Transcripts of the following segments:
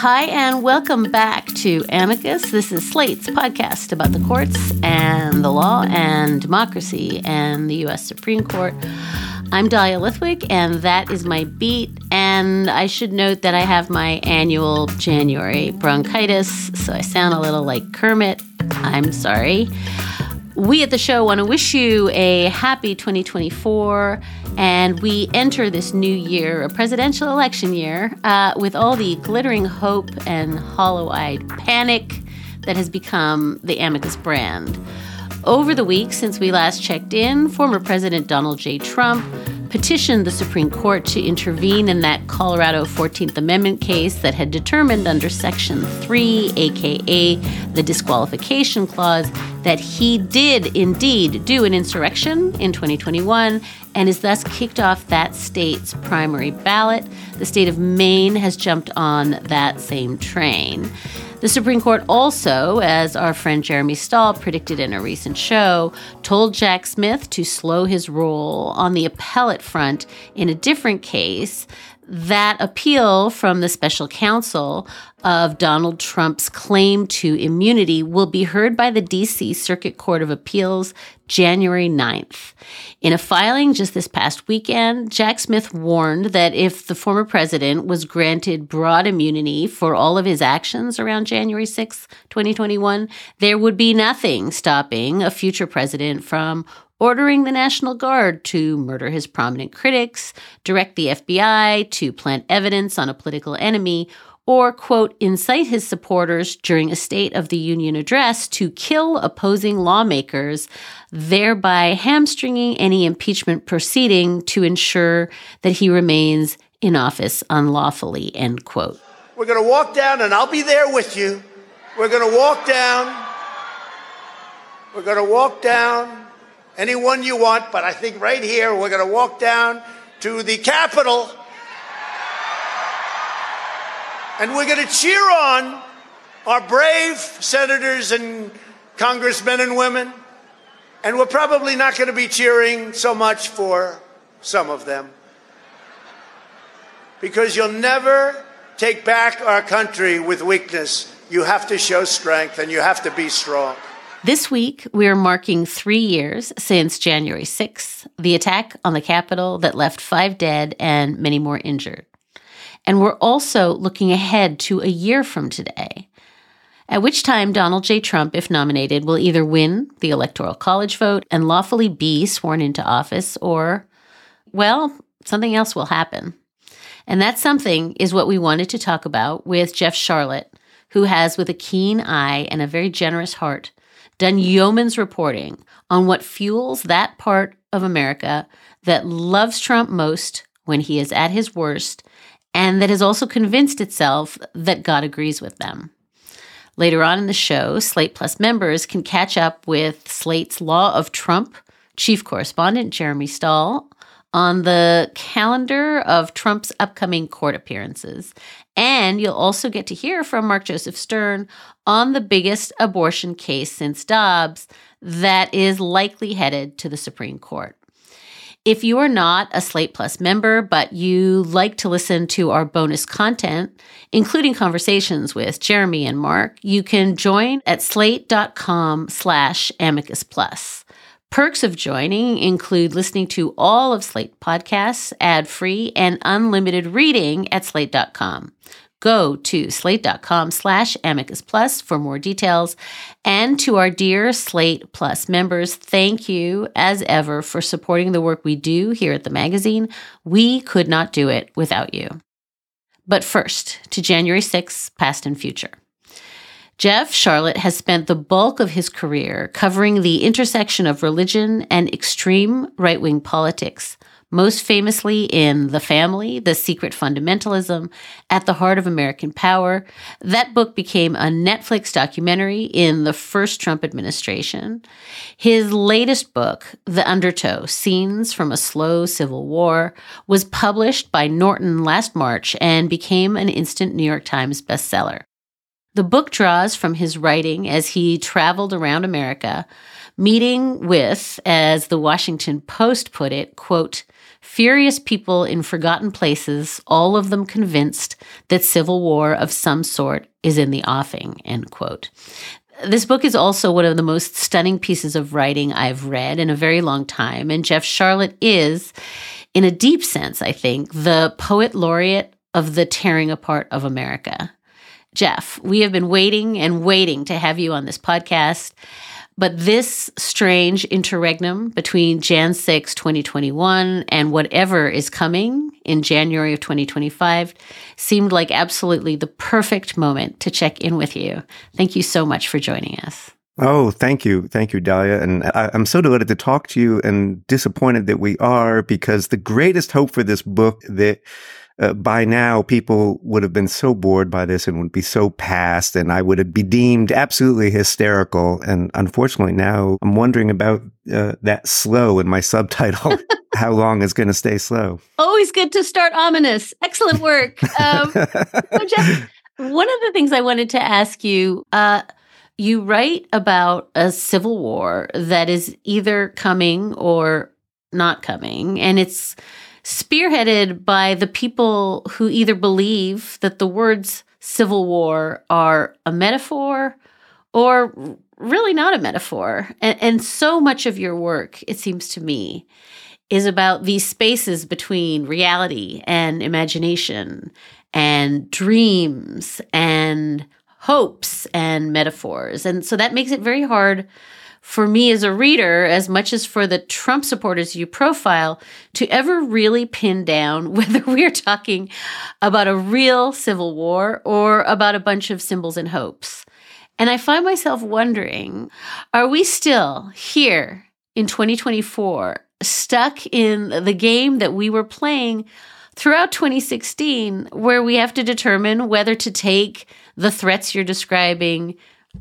Hi, and welcome back to Amicus. This is Slate's podcast about the courts and the law and democracy and the U.S. Supreme Court. I'm Dahlia Lithwick, and that is my beat. And I should note that I have my annual January bronchitis, so I sound a little like Kermit. I'm sorry. We at the show want to wish you a happy 2024, and we enter this new year, a presidential election year, uh, with all the glittering hope and hollow eyed panic that has become the Amicus brand. Over the week since we last checked in, former President Donald J. Trump petitioned the Supreme Court to intervene in that Colorado 14th Amendment case that had determined under Section 3, aka the disqualification clause, that he did indeed do an insurrection in 2021 and is thus kicked off that state's primary ballot. The state of Maine has jumped on that same train. The Supreme Court also, as our friend Jeremy Stahl predicted in a recent show, told Jack Smith to slow his roll on the appellate front in a different case that appeal from the special counsel of Donald Trump's claim to immunity will be heard by the DC Circuit Court of Appeals January 9th. In a filing just this past weekend, Jack Smith warned that if the former president was granted broad immunity for all of his actions around January 6, 2021, there would be nothing stopping a future president from ordering the National Guard to murder his prominent critics, direct the FBI to plant evidence on a political enemy, or, quote, incite his supporters during a State of the Union address to kill opposing lawmakers, thereby hamstringing any impeachment proceeding to ensure that he remains in office unlawfully, end quote. We're going to walk down, and I'll be there with you. We're going to walk down. We're going to walk down anyone you want, but I think right here we're going to walk down to the Capitol and we're going to cheer on our brave senators and congressmen and women. And we're probably not going to be cheering so much for some of them. Because you'll never take back our country with weakness. You have to show strength and you have to be strong. This week, we are marking three years since January 6th, the attack on the Capitol that left five dead and many more injured. And we're also looking ahead to a year from today, at which time Donald J. Trump, if nominated, will either win the Electoral College vote and lawfully be sworn into office, or, well, something else will happen. And that something is what we wanted to talk about with Jeff Sharlet, who has, with a keen eye and a very generous heart, done yeoman's reporting on what fuels that part of America that loves Trump most when he is at his worst and that has also convinced itself that God agrees with them. Later on in the show, Slate Plus members can catch up with Slate's Law of Trump chief correspondent Jeremy Stahl on the calendar of Trump's upcoming court appearances. And you'll also get to hear from Mark Joseph Stern on the biggest abortion case since Dobbs that is likely headed to the Supreme Court. If you are not a Slate Plus member, but you like to listen to our bonus content, including conversations with Jeremy and Mark, you can join at slate.com slash amicus plus. Perks of joining include listening to all of Slate podcasts ad free and unlimited reading at slate.com. Go to slate.com slash amicus plus for more details. And to our dear Slate Plus members, thank you as ever for supporting the work we do here at the magazine. We could not do it without you. But first, to January 6th, past and future. Jeff Sharlet has spent the bulk of his career covering the intersection of religion and extreme right wing politics, most famously in The Family, The Secret Fundamentalism, At the Heart of American Power. That book became a Netflix documentary in the first Trump administration. His latest book, The Undertow Scenes from a Slow Civil War, was published by Norton last March and became an instant New York Times bestseller. The book draws from his writing as he traveled around America, meeting with, as the Washington Post put it, quote, furious people in forgotten places, all of them convinced that civil war of some sort is in the offing, end quote. This book is also one of the most stunning pieces of writing I've read in a very long time. And Jeff Sharlet is, in a deep sense, I think, the poet laureate of the tearing apart of America. Jeff, we have been waiting and waiting to have you on this podcast. But this strange interregnum between Jan 6, 2021, and whatever is coming in January of 2025 seemed like absolutely the perfect moment to check in with you. Thank you so much for joining us. Oh, thank you. Thank you, Dahlia. And I, am so delighted to talk to you and disappointed that we are because the greatest hope for this book that uh, by now people would have been so bored by this and would be so past and I would have be deemed absolutely hysterical. And unfortunately now I'm wondering about uh, that slow in my subtitle. How long is going to stay slow? Always good to start ominous. Excellent work. Um, so Jeff, one of the things I wanted to ask you, uh, you write about a civil war that is either coming or not coming. And it's spearheaded by the people who either believe that the words civil war are a metaphor or really not a metaphor. And, and so much of your work, it seems to me, is about these spaces between reality and imagination and dreams and hopes and metaphors. And so that makes it very hard for me as a reader, as much as for the Trump supporters you profile, to ever really pin down whether we are talking about a real civil war or about a bunch of symbols and hopes. And I find myself wondering are we still here in 2024 stuck in the game that we were playing throughout 2016, where we have to determine whether to take the threats you're describing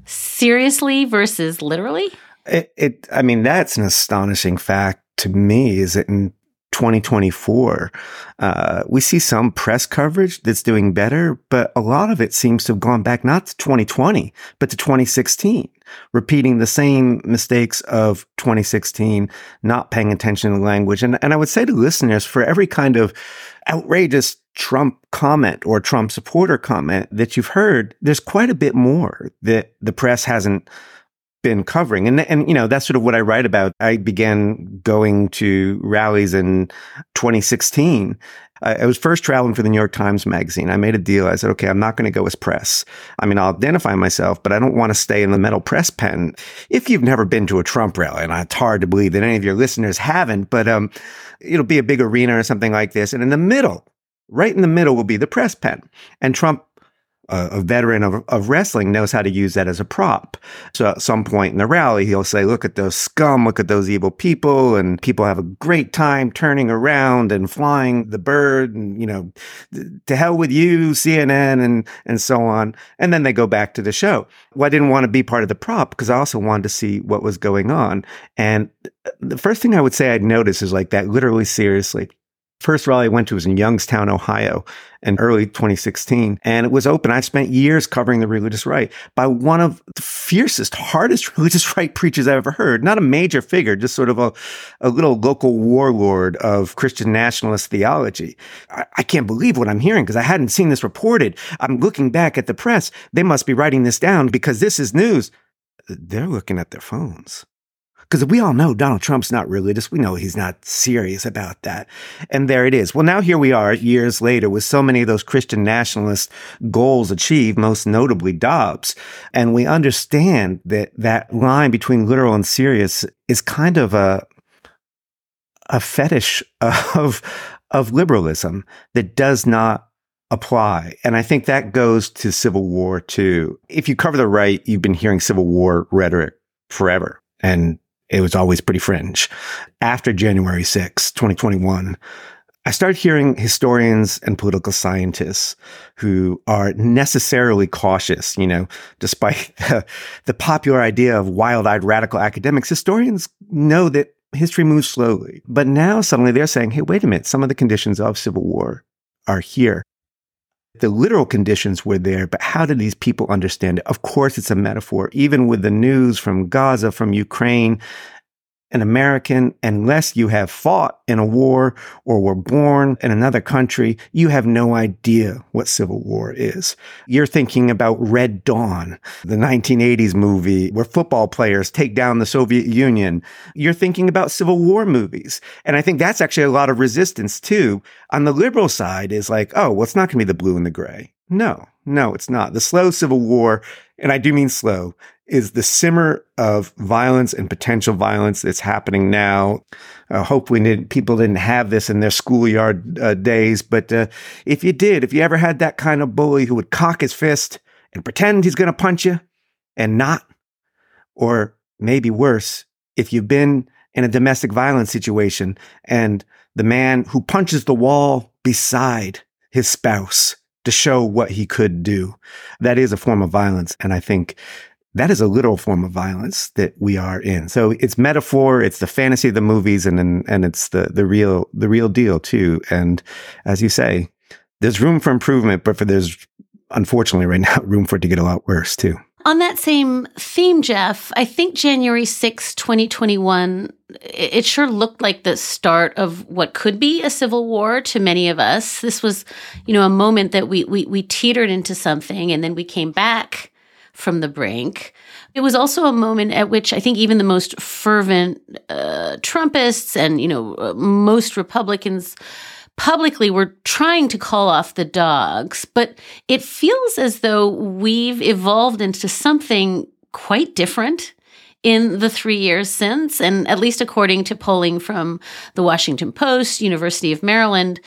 seriously versus literally? It, it, I mean, that's an astonishing fact to me. Is that in 2024, uh, we see some press coverage that's doing better, but a lot of it seems to have gone back not to 2020, but to 2016, repeating the same mistakes of 2016, not paying attention to language. And, and I would say to listeners, for every kind of outrageous Trump comment or Trump supporter comment that you've heard, there's quite a bit more that the press hasn't been covering. And, and, you know, that's sort of what I write about. I began going to rallies in 2016. I was first traveling for the New York Times Magazine. I made a deal. I said, okay, I'm not going to go as press. I mean, I'll identify myself, but I don't want to stay in the metal press pen. If you've never been to a Trump rally, and it's hard to believe that any of your listeners haven't, but um, it'll be a big arena or something like this. And in the middle, right in the middle will be the press pen. And Trump a, veteran of, of wrestling knows how to use that as a prop. So at some point in the rally, he'll say, look at those scum, look at those evil people. And people have a great time turning around and flying the bird and, you know, to hell with you, CNN and, and so on. And then they go back to the show. Well, I didn't want to be part of the prop because I also wanted to see what was going on. And uh, the first thing I would say I'd notice is like that literally seriously. First rally I went to was in Youngstown, Ohio in early 2016. And it was open. I spent years covering the religious right by one of the fiercest, hardest religious right preachers I've ever heard. Not a major figure, just sort of a, a little local warlord of Christian nationalist theology. I, I can't believe what I'm hearing because I hadn't seen this reported. I'm looking back at the press. They must be writing this down because this is news. They're looking at their phones. Because we all know Donald Trump's not religious. We know he's not serious about that. And there it is. Well, now here we are years later with so many of those Christian nationalist goals achieved, most notably Dobbs. And we understand that that line between literal and serious is kind of a, a fetish of, of liberalism that does not apply. And I think that goes to Civil War too. If you cover the right, you've been hearing Civil War rhetoric forever. And it was always pretty fringe. After January 6, 2021, I started hearing historians and political scientists who are necessarily cautious, you know, despite the, the popular idea of wild eyed radical academics. Historians know that history moves slowly. But now suddenly they're saying, hey, wait a minute, some of the conditions of civil war are here. The literal conditions were there, but how did these people understand it? Of course, it's a metaphor. Even with the news from Gaza, from Ukraine, an American, unless you have fought in a war or were born in another country, you have no idea what civil war is. You're thinking about Red Dawn, the 1980s movie where football players take down the Soviet Union. You're thinking about civil war movies. And I think that's actually a lot of resistance too. On the liberal side is like, oh, well, it's not going to be the blue and the gray. No, no, it's not. The slow civil war, and I do mean slow, is the simmer of violence and potential violence that's happening now. Uh, hopefully, didn't, people didn't have this in their schoolyard uh, days, but uh, if you did, if you ever had that kind of bully who would cock his fist and pretend he's going to punch you and not, or maybe worse, if you've been in a domestic violence situation and the man who punches the wall beside his spouse to show what he could do. That is a form of violence. And I think that is a literal form of violence that we are in. So it's metaphor, it's the fantasy of the movies, and and, and it's the the real the real deal too. And as you say, there's room for improvement, but for there's unfortunately right now room for it to get a lot worse too. On that same theme, Jeff, I think January 6, 2021, it sure looked like the start of what could be a civil war to many of us. This was, you know, a moment that we we, we teetered into something and then we came back from the brink. It was also a moment at which I think even the most fervent uh, Trumpists and you know uh, most Republicans publicly we're trying to call off the dogs, but it feels as though we've evolved into something quite different in the three years since, and at least according to polling from the Washington Post, University of Maryland.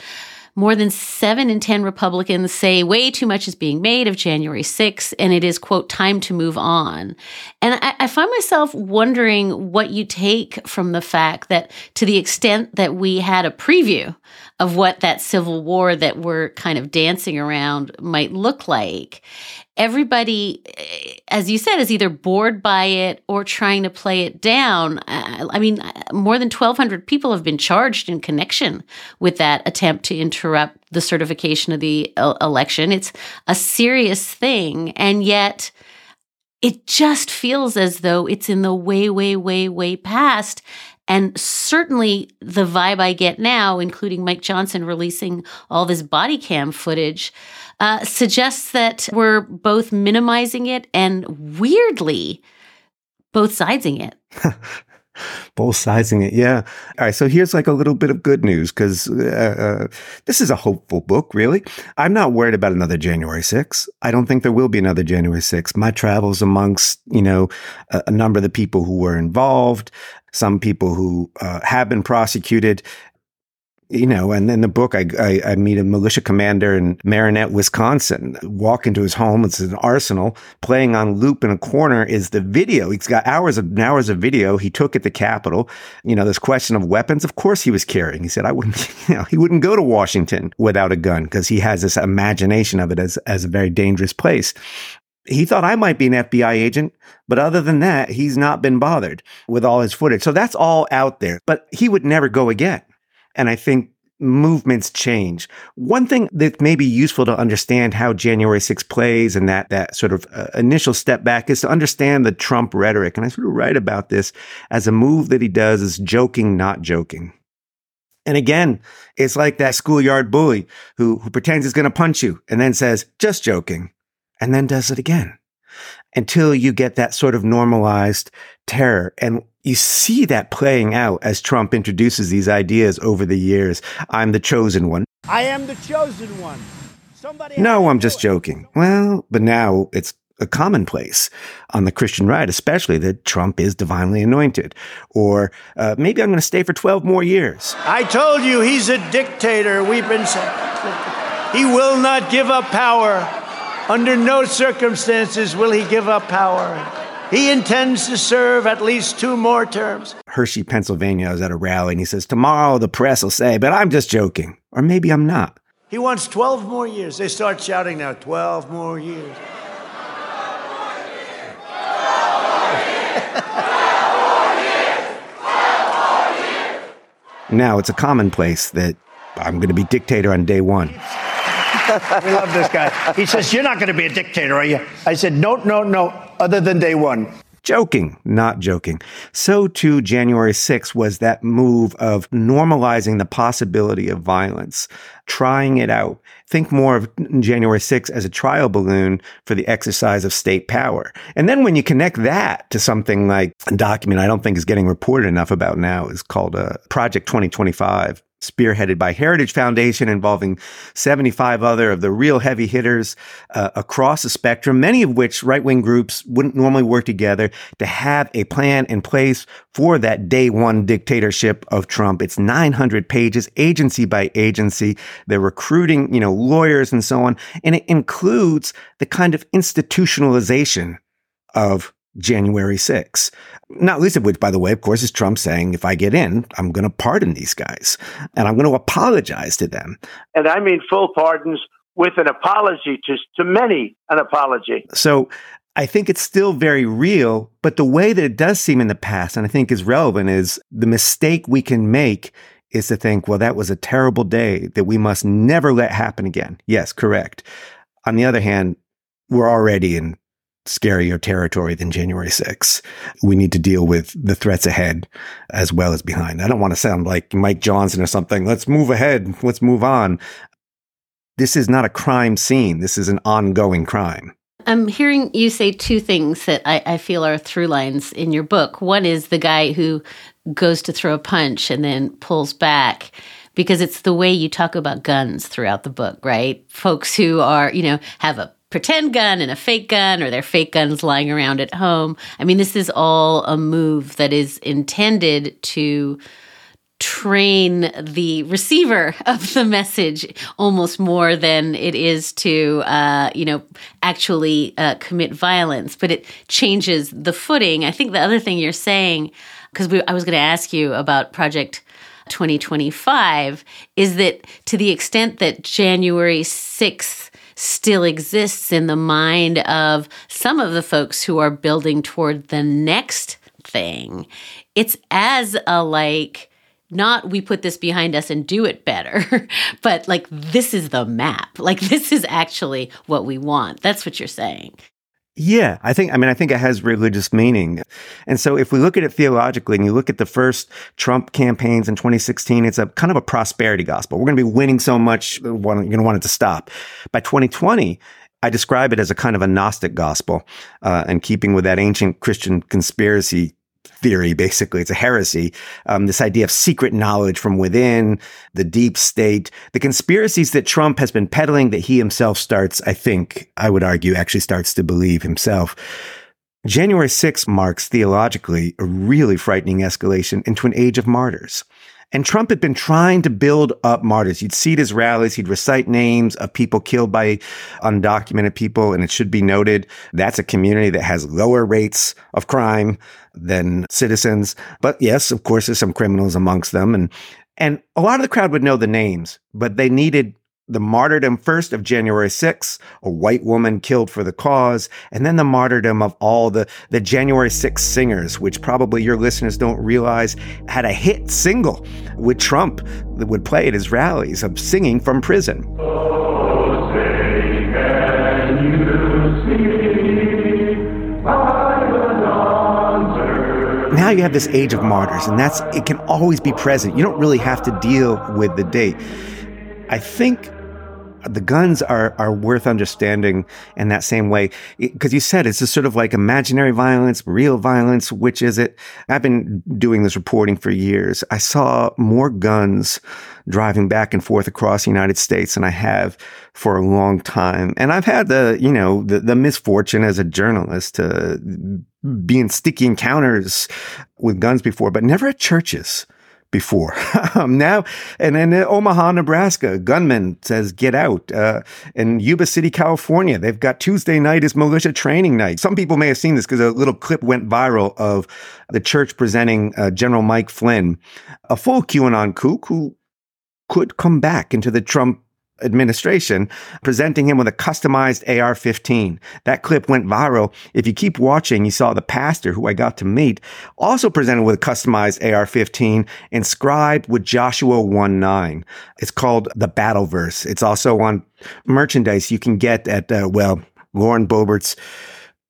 More than seven in 10 Republicans say way too much is being made of January 6th, and it is, quote, time to move on. And I, I find myself wondering what you take from the fact that to the extent that we had a preview of what that civil war that we're kind of dancing around might look like, everybody, eh, as you said, is either bored by it or trying to play it down. I mean, more than 1,200 people have been charged in connection with that attempt to interrupt the certification of the election. It's a serious thing. And yet, it just feels as though it's in the way, way, way, way past. And certainly the vibe I get now, including Mike Johnson releasing all this body cam footage, uh, suggests that we're both minimizing it and weirdly both sidesing it. both sizing it. Yeah. All right. So here's like a little bit of good news because uh, uh, this is a hopeful book, really. I'm not worried about another January 6th. I don't think there will be another January 6th. My travels amongst, you know, a, a number of the people who were involved, some people who uh, have been prosecuted you know, and in the book, I, I, I, meet a militia commander in Marinette, Wisconsin. Walk into his home. It's an arsenal. Playing on loop in a corner is the video. He's got hours of hours of video he took at the Capitol. You know, this question of weapons. Of course, he was carrying. He said, "I wouldn't." You know, he wouldn't go to Washington without a gun because he has this imagination of it as as a very dangerous place. He thought I might be an FBI agent, but other than that, he's not been bothered with all his footage. So that's all out there. But he would never go again. And I think movements change. One thing that may be useful to understand how January 6 plays and that, that sort of uh, initial step back is to understand the Trump rhetoric. And I sort of write about this as a move that he does is joking, not joking. And again, it's like that schoolyard bully who, who pretends he's going to punch you and then says, just joking, and then does it again until you get that sort of normalized terror. And you see that playing out as Trump introduces these ideas over the years. I'm the chosen one. I am the chosen one. Somebody no, I'm just joking. Well, but now it's a commonplace on the Christian right, especially that Trump is divinely anointed. Or uh, maybe I'm going to stay for 12 more years. I told you he's a dictator. We've been saying. He will not give up power. Under no circumstances will he give up power. He intends to serve at least two more terms. Hershey, Pennsylvania, is at a rally and he says, Tomorrow the press will say, but I'm just joking. Or maybe I'm not. He wants 12 more years. They start shouting now 12 more years. Now it's a commonplace that I'm going to be dictator on day one. we love this guy. He says, You're not going to be a dictator, are you? I said, No, no, no, other than day one. Joking, not joking. So too, January 6th was that move of normalizing the possibility of violence, trying it out. Think more of January 6th as a trial balloon for the exercise of state power. And then when you connect that to something like a document I don't think is getting reported enough about now is called uh, Project 2025 spearheaded by Heritage Foundation, involving 75 other of the real heavy hitters uh, across the spectrum, many of which right wing groups wouldn't normally work together to have a plan in place for that day one dictatorship of Trump. It's 900 pages, agency by agency. They're recruiting, you know, lawyers and so on. And it includes the kind of institutionalization of January 6. Not least of which, by the way, of course, is Trump saying, if I get in, I'm going to pardon these guys and I'm going to apologize to them. And I mean full pardons with an apology to, to many, an apology. So I think it's still very real, but the way that it does seem in the past, and I think is relevant, is the mistake we can make is to think, well, that was a terrible day that we must never let happen again. Yes, correct. On the other hand, we're already in scarier territory than January 6th. We need to deal with the threats ahead as well as behind. I don't want to sound like Mike Johnson or something. Let's move ahead. Let's move on. This is not a crime scene. This is an ongoing crime. I'm hearing you say two things that I, I, feel are through lines in your book. One is the guy who goes to throw a punch and then pulls back because it's the way you talk about guns throughout the book, right? Folks who are, you know, have a pretend gun and a fake gun or their fake guns lying around at home. I mean, this is all a move that is intended to train the receiver of the message almost more than it is to uh, you know actually uh, commit violence but it changes the footing i think the other thing you're saying because i was going to ask you about project 2025 is that to the extent that january 6th still exists in the mind of some of the folks who are building toward the next thing. It's as a like, not we put this behind us and do it better, but like this is the map. Like this is actually what we want. That's what you're saying. Yeah, I think, I mean, I think it has religious meaning. And so if we look at it theologically and you look at the first Trump campaigns in 2016, it's a kind of a prosperity gospel. We're going to be winning so much, you're going to want it to stop. By 2020, I describe it as a kind of a Gnostic gospel, uh, and keeping with that ancient Christian conspiracy theory, basically. It's a heresy. Um, this idea of secret knowledge from within, the deep state, the conspiracies that Trump has been peddling that he himself starts, I think, I would argue, actually starts to believe himself. January 6th marks theologically a really frightening escalation into an age of martyrs. And Trump had been trying to build up martyrs. You'd see at his rallies, he'd recite names of people killed by undocumented people. And it should be noted that's a community that has lower rates of crime than citizens. But yes, of course, there's some criminals amongst them. And, and a lot of the crowd would know the names, but they needed the martyrdom first of January 6th, a white woman killed for the cause, and then the martyrdom of all the, the January 6th singers, which probably your listeners don't realize had a hit single with Trump that would play at his rallies of singing from prison. now you have this age of martyrs, and that's it can always be present. You don't really have to deal with the date. I think the guns are are worth understanding in that same way because you said it's just sort of like imaginary violence, real violence. Which is it? I've been doing this reporting for years. I saw more guns driving back and forth across the United States than I have for a long time, and I've had the you know the, the misfortune as a journalist to be in sticky encounters with guns before, but never at churches before. um, now, and then in Omaha, Nebraska, gunman says, get out. Uh, in Yuba City, California, they've got Tuesday night is militia training night. Some people may have seen this because a little clip went viral of the church presenting uh, General Mike Flynn, a full QAnon kook who could come back into the Trump administration, presenting him with a customized AR 15. That clip went viral. If you keep watching, you saw the pastor who I got to meet also presented with a customized AR 15 inscribed with Joshua 1 9. It's called the Battle Verse. It's also on merchandise you can get at, uh, well, Lauren Boebert's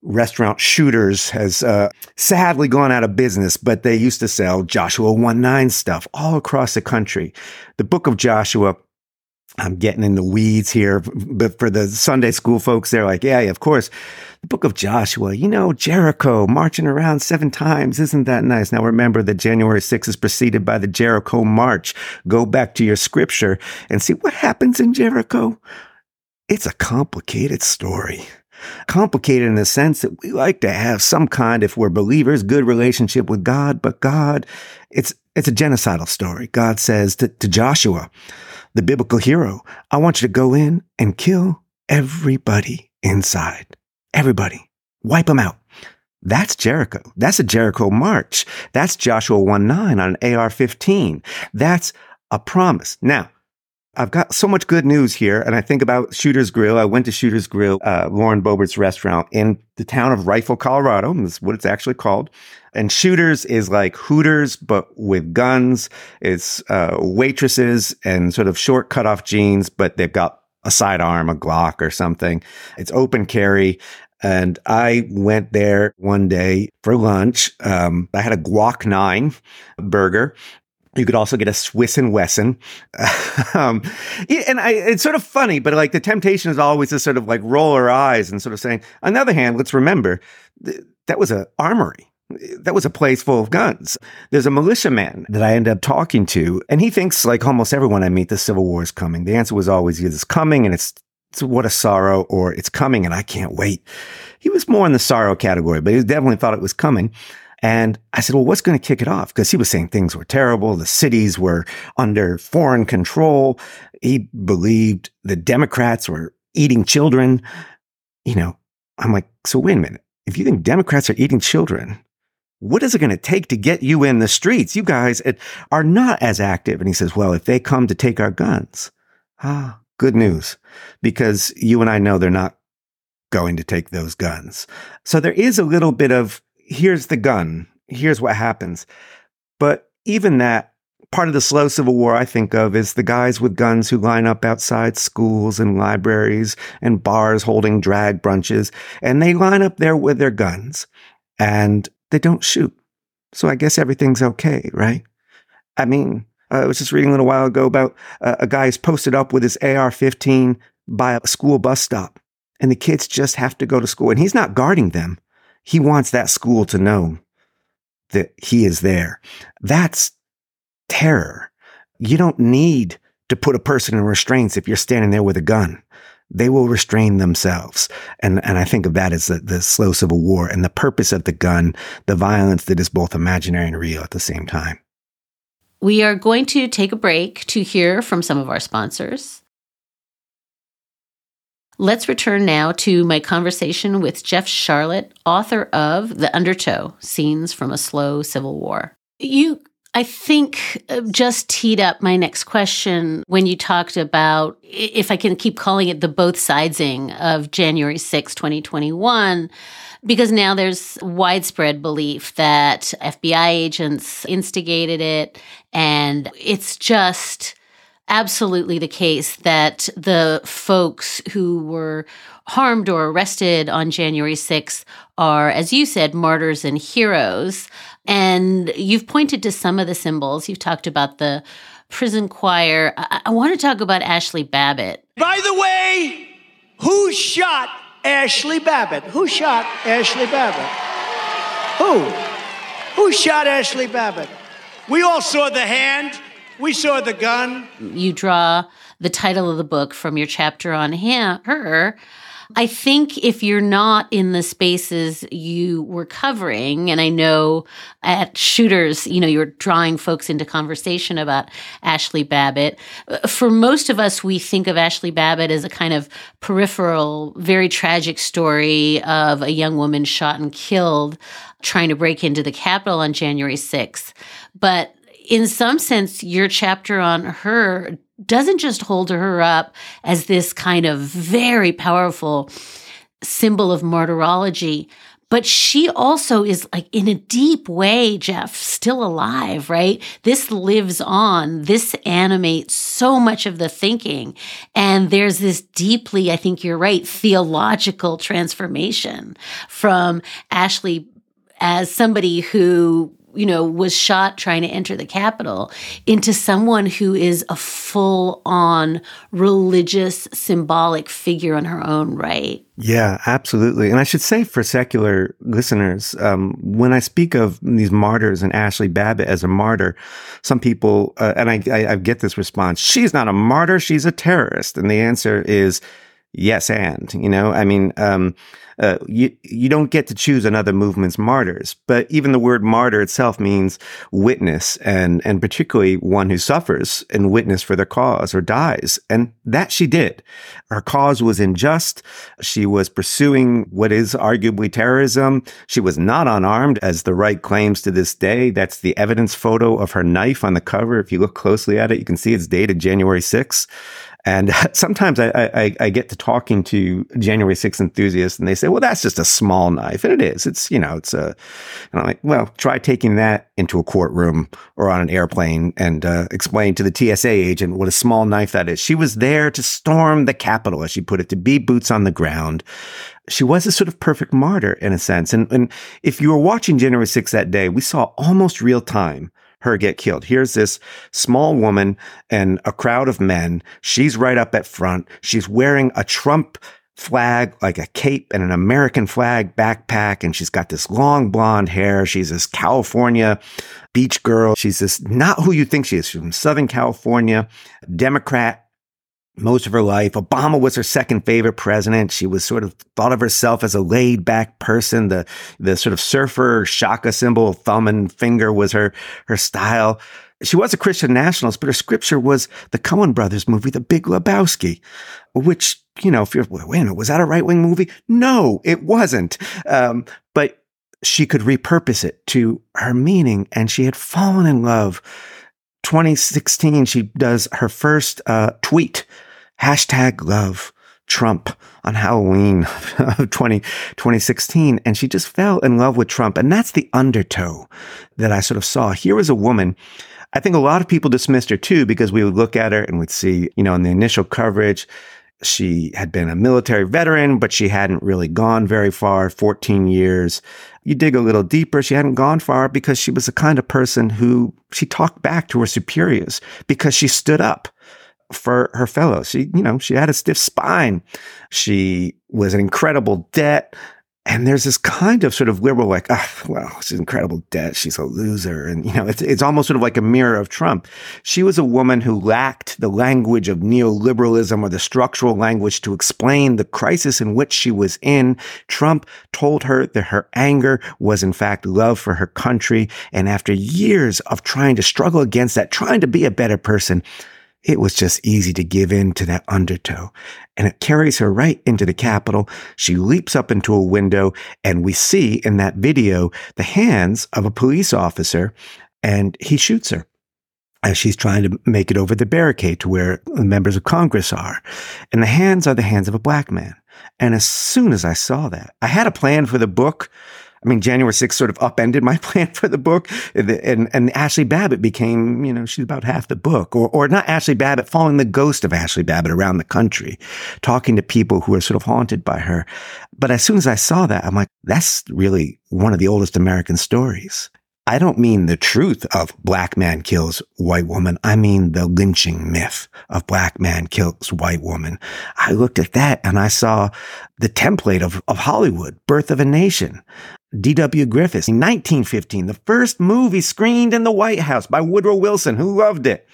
restaurant shooters has uh, sadly gone out of business, but they used to sell Joshua 1 9 stuff all across the country. The book of Joshua I'm getting in the weeds here, but for the Sunday school folks, they're like, yeah, of course. The book of Joshua, you know, Jericho marching around seven times. Isn't that nice? Now remember that January 6th is preceded by the Jericho March. Go back to your scripture and see what happens in Jericho. It's a complicated story. Complicated in the sense that we like to have some kind, if we're believers, good relationship with God, but God, it's, it's a genocidal story. God says to, to Joshua, the biblical hero, I want you to go in and kill everybody inside. Everybody. Wipe them out. That's Jericho. That's a Jericho march. That's Joshua 1 9 on an AR 15. That's a promise. Now, I've got so much good news here, and I think about Shooter's Grill. I went to Shooter's Grill, uh, Lauren Boebert's restaurant in the town of Rifle, Colorado. That's what it's actually called. And Shooters is like Hooters, but with guns. It's uh, waitresses and sort of short cut off jeans, but they've got a sidearm, a Glock or something. It's open carry. And I went there one day for lunch. Um, I had a Guac 9 burger you could also get a Swiss and Wesson. um, and I, it's sort of funny, but like the temptation is always to sort of like roll our eyes and sort of saying, on the other hand, let's remember th- that was an armory. That was a place full of guns. There's a militiaman that I end up talking to, and he thinks, like almost everyone I meet, the Civil War is coming. The answer was always it's coming and it's, it's what a sorrow, or it's coming and I can't wait. He was more in the sorrow category, but he definitely thought it was coming. And I said, well, what's going to kick it off? Because he was saying things were terrible. The cities were under foreign control. He believed the Democrats were eating children. You know, I'm like, so wait a minute. If you think Democrats are eating children, what is it going to take to get you in the streets? You guys are not as active. And he says, well, if they come to take our guns, ah, good news, because you and I know they're not going to take those guns. So there is a little bit of here's the gun, here's what happens. But even that, part of the slow civil war I think of is the guys with guns who line up outside schools and libraries and bars holding drag brunches, and they line up there with their guns and they don't shoot. So I guess everything's okay, right? I mean, I was just reading a little while ago about uh, a guy who's posted up with his AR 15 by a school bus stop, and the kids just have to go to school, and he's not guarding them. He wants that school to know that he is there. That's terror. You don't need to put a person in restraints if you're standing there with a gun. They will restrain themselves. And, and I think of that as the, the slow civil war and the purpose of the gun, the violence that is both imaginary and real at the same time. We are going to take a break to hear from some of our sponsors. Let's return now to my conversation with Jeff Sharlet, author of The Undertow Scenes from a Slow Civil War. You, I think, uh, just teed up my next question when you talked about, if I can keep calling it the both sidesing of January 6, 2021 because now there's widespread belief that FBI agents instigated it and it's just absolutely the case that the folks who were harmed or arrested on January 6th are, as you said, martyrs and heroes. And you've pointed to some of the symbols. You've talked about the prison choir. I, I want to talk about Ashley Babbitt. By the way, who shot Ashley Babbitt? Who shot Ashley Babbitt? Who? Who shot Ashley Babbitt? We all saw the hand. We saw the gun. You draw the title of the book from your chapter on him, her. I think if you're not in the spaces you were covering, and I know at Shooters, you know, you're drawing folks into conversation about Ashley Babbitt. Uh, for most of us, we think of Ashley Babbitt as a kind of peripheral, very tragic story of a young woman shot and killed trying to break into the Capitol on January 6th. But in some sense, your chapter on her doesn't just hold her up as this kind of very powerful symbol of martyrology, but she also is like in a deep way, Jeff, still alive, right? This lives on. This animates so much of the thinking. And there's this deeply, I think you're right, theological transformation from Ashley as somebody who you know, was shot trying to enter the Capitol into someone who is a full on religious, symbolic figure in her own right. Yeah, absolutely. And I should say for secular listeners, um, when I speak of these martyrs and Ashley Babbitt as a martyr, some people, uh, and I, I, I get this response, she's not a martyr, she's a terrorist. And the answer is, yes and you know i mean um, uh, you you don't get to choose another movement's martyrs. But even the word martyr itself means witness and and particularly one who suffers and witness for their cause or dies. And that she did. Her cause was unjust. She was pursuing what is arguably terrorism. She was not unarmed as the right claims to this day. That's the evidence photo of her knife on the cover. If you look closely at it you can see it's dated january 6th and sometimes I, I, I, get to talking to January 6th enthusiasts and they say, well, that's just a small knife. And it is. It's, you know, it's a, and I'm like, well, try taking that into a courtroom or on an airplane and uh, explain to the TSA agent what a small knife that is. She was there to storm the Capitol, as she put it, to be boots on the ground. She was a sort of perfect martyr in a sense. And, and if you were watching January 6th that day, we saw almost real time her get killed. Here's this small woman and a crowd of men. She's right up at front. She's wearing a Trump flag, like a cape and an American flag backpack. And she's got this long blonde hair. She's this California beach girl. She's this not who you think she is. She's from Southern California, Democrat, most of her life. Obama was her second favorite president. She was sort of thought of herself as a laid back person. The, the sort of surfer shaka symbol, thumb and finger was her, her style. She was a Christian nationalist, but her scripture was the Coen brothers movie, The Big Lebowski, which, you know, if you're, wait a was that a right wing movie? No, it wasn't. Um, but she could repurpose it to her meaning and she had fallen in love 2016, she does her first uh, tweet, hashtag love Trump on Halloween of 20, 2016. And she just fell in love with Trump. And that's the undertow that I sort of saw. Here was a woman. I think a lot of people dismissed her too, because we would look at her and we'd see, you know, in the initial coverage, she had been a military veteran, but she hadn't really gone very far, 14 years. You dig a little deeper, she hadn't gone far because she was the kind of person who she talked back to her superiors because she stood up for her fellows. She, you know, she had a stiff spine. She was an incredible debt. And there's this kind of sort of liberal, like, oh, well, she's incredible debt. She's a loser. And, you know, it's, it's almost sort of like a mirror of Trump. She was a woman who lacked the language of neoliberalism or the structural language to explain the crisis in which she was in. Trump told her that her anger was, in fact, love for her country. And after years of trying to struggle against that, trying to be a better person, it was just easy to give in to that undertow. And it carries her right into the Capitol. She leaps up into a window, and we see in that video the hands of a police officer, and he shoots her as she's trying to make it over the barricade to where the members of Congress are. And the hands are the hands of a black man. And as soon as I saw that, I had a plan for the book I mean, January 6th sort of upended my plan for the book. And, and Ashley Babbitt became, you know, she's about half the book. Or, or not Ashley Babbitt, following the ghost of Ashley Babbitt around the country, talking to people who are sort of haunted by her. But as soon as I saw that, I'm like, that's really one of the oldest American stories. I don't mean the truth of black man kills white woman. I mean the lynching myth of black man kills white woman. I looked at that and I saw the template of, of Hollywood, Birth of a Nation. D.W. Griffith in 1915, the first movie screened in the White House by Woodrow Wilson, who loved it.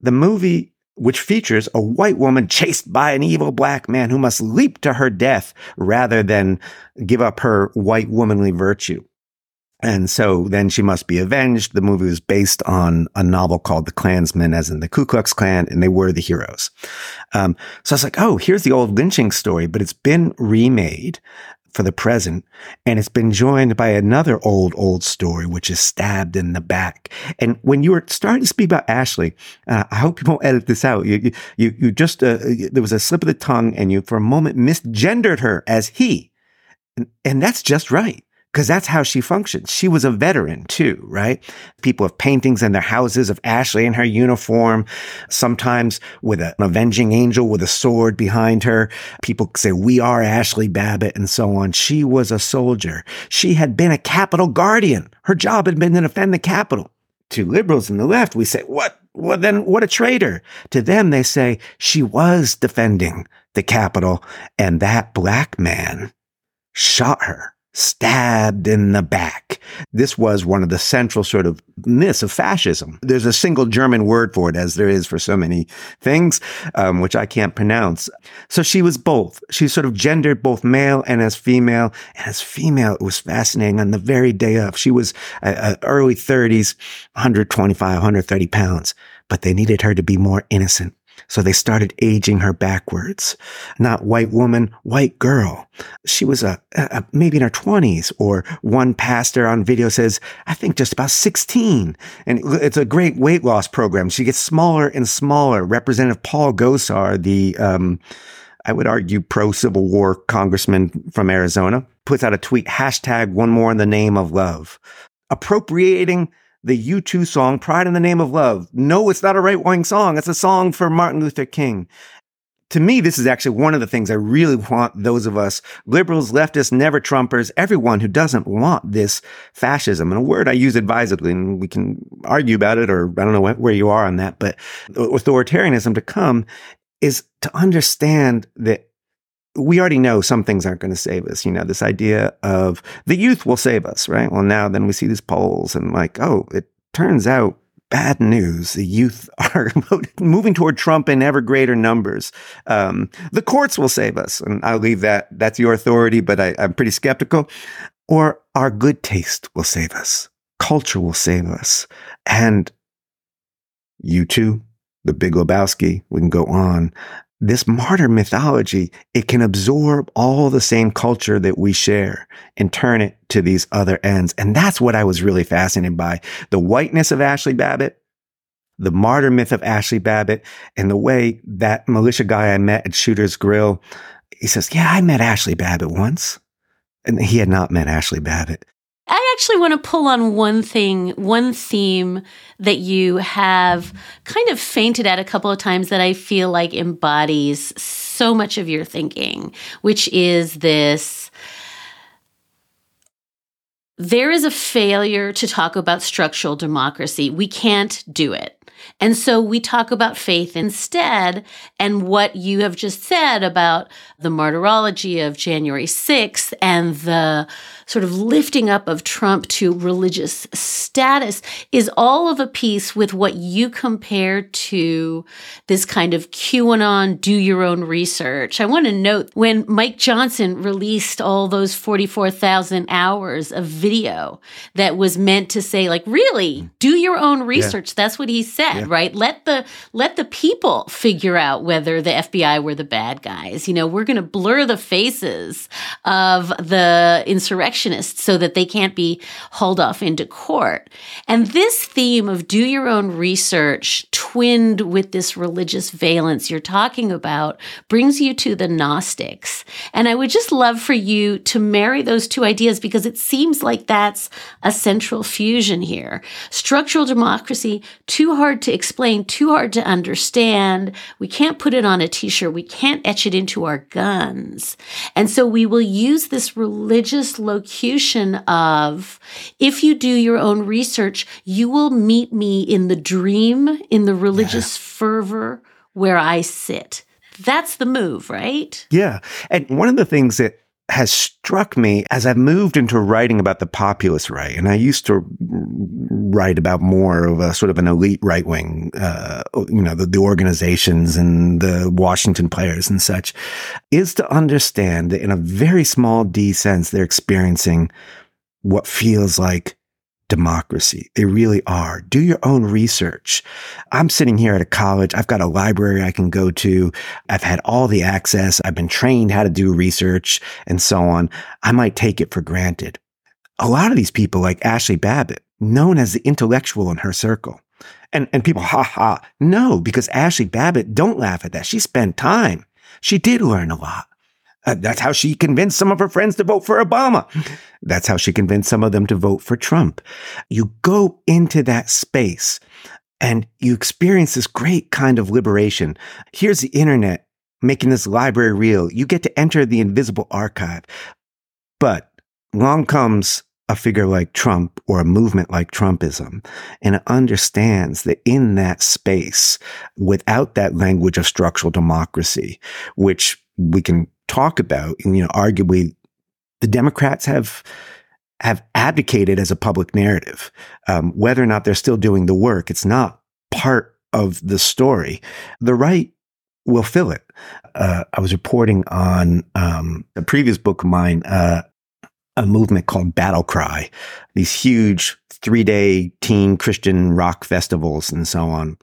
The movie which features a white woman chased by an evil black man who must leap to her death rather than give up her white womanly virtue. And so then she must be avenged. The movie was based on a novel called The Clansman, as in the Ku Klux Klan, and they were the heroes. Um, so I was like, oh, here's the old lynching story, but it's been remade for the present. And it's been joined by another old, old story, which is stabbed in the back. And when you were starting to speak about Ashley, uh, I hope you won't edit this out. You, you, you just, uh, there was a slip of the tongue and you for a moment misgendered her as he. And, and that's just right because that's how she functions. She was a veteran too, right? People have paintings in their houses of Ashli in her uniform, sometimes with an avenging angel with a sword behind her. People say, we are Ashli Babbitt and so on. She was a soldier. She had been a Capitol guardian. Her job had been to defend the Capitol. To liberals in the left, we say, what? Well, then what a traitor. To them, they say she was defending the Capitol and that black man shot her stabbed in the back. This was one of the central sort of myths of fascism. There's a single German word for it, as there is for so many things, um, which I can't pronounce. So she was both. She sort of gendered both male and as female. And as female, it was fascinating. On the very day of, she was uh, uh early 30s, 125, 130 pounds, but they needed her to be more innocent. So they started aging her backwards. Not white woman, white girl. She was a, a, maybe in her twenties or one pastor on video says, I think just about 16. And it's a great weight loss program. She gets smaller and smaller. Representative Paul Gosar, the, um, I would argue pro Civil War congressman from Arizona, puts out a tweet, hashtag one more in the name of love, appropriating the U2 song, Pride in the Name of Love. No, it's not a right wing song. It's a song for Martin Luther King. To me, this is actually one of the things I really want those of us, liberals, leftists, never Trumpers, everyone who doesn't want this fascism. And a word I use advisedly, and we can argue about it, or I don't know where you are on that, but authoritarianism to come is to understand that we already know some things aren't going to save us. You know, this idea of the youth will save us, right? Well, now then we see these polls and like, oh, it turns out bad news. The youth are moving toward Trump in ever greater numbers. Um, the courts will save us. And I'll leave that. That's your authority, but I, I'm pretty skeptical. Or our good taste will save us. Culture will save us. And U2, the Big Lebowski, we can go on this martyr mythology, it can absorb all the same culture that we share and turn it to these other ends. And that's what I was really fascinated by. The whiteness of Ashli Babbitt, the martyr myth of Ashli Babbitt, and the way that militia guy I met at Shooter's Grill, he says, yeah, I met Ashli Babbitt once. And he had not met Ashli Babbitt. I actually want to pull on one thing, one theme that you have kind of fainted at a couple of times that I feel like embodies so much of your thinking, which is this there is a failure to talk about structural democracy. We can't do it. And so we talk about faith instead. And what you have just said about the martyrology of January 6th and the sort of lifting up of Trump to religious status is all of a piece with what you compare to this kind of QAnon, do your own research. I want to note when Mike Johnson released all those 44,000 hours of video that was meant to say, like, really, do your own research. Yeah. That's what he said, yeah. right? Let the, let the people figure out whether the FBI were the bad guys. You know, we're going to blur the faces of the insurrection so that they can't be hauled off into court. And this theme of do your own research, twinned with this religious valence you're talking about, brings you to the Gnostics. And I would just love for you to marry those two ideas because it seems like that's a central fusion here. Structural democracy, too hard to explain, too hard to understand. We can't put it on a t shirt. We can't etch it into our guns. And so we will use this religious locution of if you do your own research, you will meet me in the dream, in the religious yeah. fervor where I sit. That's the move, right? Yeah. And one of the things that has struck me as I've moved into writing about the populist right, and I used to write about more of a sort of an elite right wing, uh, you know, the, the organizations and the Washington players and such, is to understand that in a very small d sense, they're experiencing what feels like democracy. They really are. Do your own research. I'm sitting here at a college. I've got a library I can go to. I've had all the access. I've been trained how to do research and so on. I might take it for granted. A lot of these people, like Ashli Babbitt, known as the intellectual in her circle. And, and people, ha ha. No, because Ashli Babbitt, don't laugh at that. She spent time. She did learn a lot. Uh, that's how she convinced some of her friends to vote for Obama. That's how she convinced some of them to vote for Trump. You go into that space and you experience this great kind of liberation. Here's the internet making this library real. You get to enter the invisible archive. But long comes a figure like Trump or a movement like Trumpism, and it understands that in that space, without that language of structural democracy, which we can talk about, and, you know, arguably the Democrats have have advocated as a public narrative. Um, whether or not they're still doing the work, it's not part of the story. The right will fill it. Uh, I was reporting on um, a previous book of mine, uh, a movement called Battle Cry, these huge three day teen Christian rock festivals and so on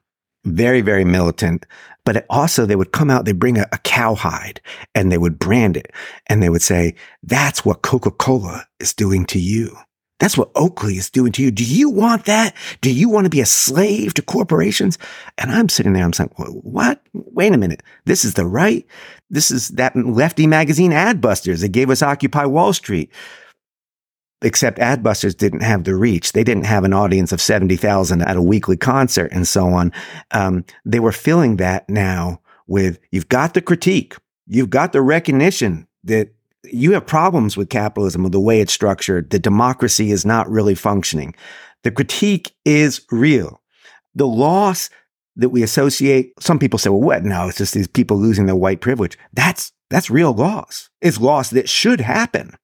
very, very militant. But also they would come out, they bring a, a cowhide and they would brand it and they would say, that's what Coca-Cola is doing to you. That's what Oakley is doing to you. Do you want that? Do you want to be a slave to corporations? And I'm sitting there, I'm saying, what? Wait a minute. This is the right. This is that lefty magazine Adbusters that gave us Occupy Wall Street except Adbusters didn't have the reach. They didn't have an audience of 70,000 at a weekly concert and so on. Um, they were filling that now with, you've got the critique. You've got the recognition that you have problems with capitalism, with the way it's structured. The democracy is not really functioning. The critique is real. The loss that we associate, some people say, well, what? No, it's just these people losing their white privilege. That's, that's real loss. It's loss that should happen.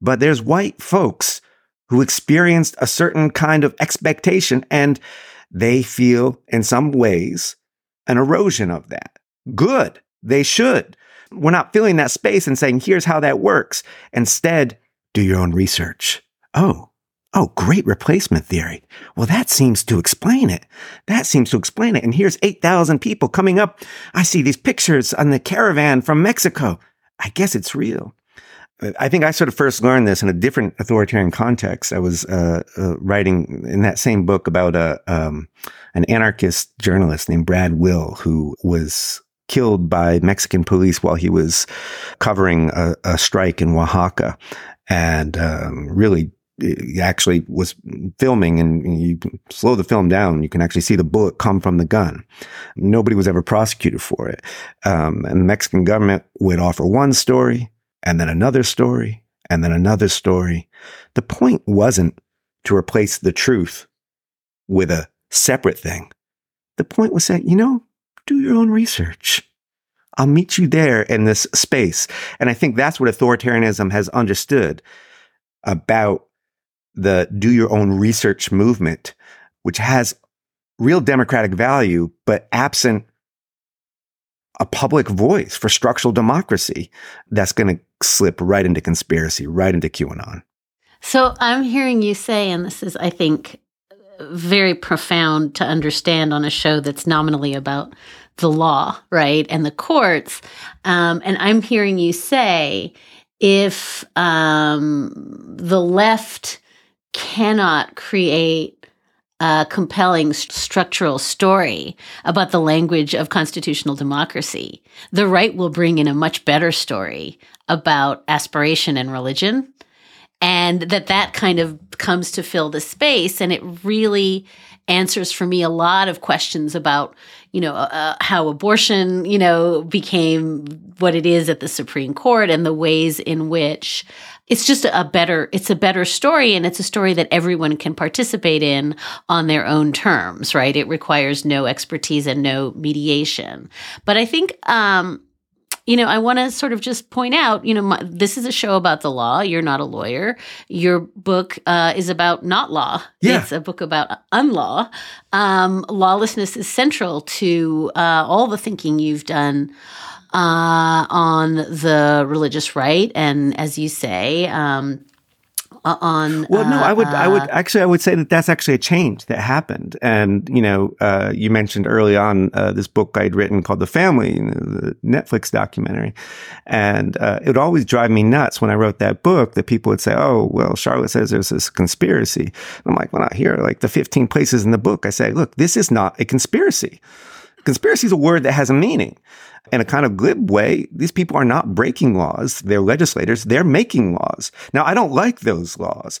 But there's white folks who experienced a certain kind of expectation and they feel in some ways an erosion of that. Good. They should. We're not filling that space and saying, here's how that works. Instead, do your own research. Oh, oh, great replacement theory. Well, that seems to explain it. That seems to explain it. And here's 8,000 people coming up. I see these pictures on the caravan from Mexico. I guess it's real. I think I sort of first learned this in a different authoritarian context. I was uh, uh, writing in that same book about a um, an anarchist journalist named Brad Will who was killed by Mexican police while he was covering a, a strike in Oaxaca, and um, really actually was filming and you slow the film down. You can actually see the bullet come from the gun. Nobody was ever prosecuted for it. Um, and the Mexican government would offer one story and then another story, and then another story. The point wasn't to replace the truth with a separate thing. The point was that, you know, do your own research. I'll meet you there in this space. And I think that's what authoritarianism has understood about the do your own research movement, which has real democratic value, but absent a public voice for structural democracy that's going to slip right into conspiracy, right into QAnon. So I'm hearing you say, and this is, I think, very profound to understand on a show that's nominally about the law, right, and the courts. Um, and I'm hearing you say if um, the left cannot create a compelling structural story about the language of constitutional democracy. The right will bring in a much better story about aspiration and religion and that that kind of comes to fill the space and it really answers for me a lot of questions about you know uh, uh how abortion you know became what it is at the supreme court and the ways in which it's just a better it's a better story and it's a story that everyone can participate in on their own terms right it requires no expertise and no mediation but i think um you know, I want to sort of just point out, you know, my, this is a show about the law. You're not a lawyer. Your book uh, is about not law. Yeah. It's a book about unlaw. Um, lawlessness is central to uh, all the thinking you've done uh, on the religious right, and as you say, um, on well no i would i would uh, actually i would say that that's actually a change that happened. And you know uh, you mentioned early on uh, this book i'd written called the family you know, the netflix documentary. And uh, it would always drive me nuts when i wrote that book that people would say oh well Sharlet says there's this conspiracy. I'm like well not here. Like the 15 places in the book i say look this is not a conspiracy. Conspiracy is a word that has a meaning in a kind of glib way, these people are not breaking laws. They're legislators. They're making laws. Now, I don't like those laws,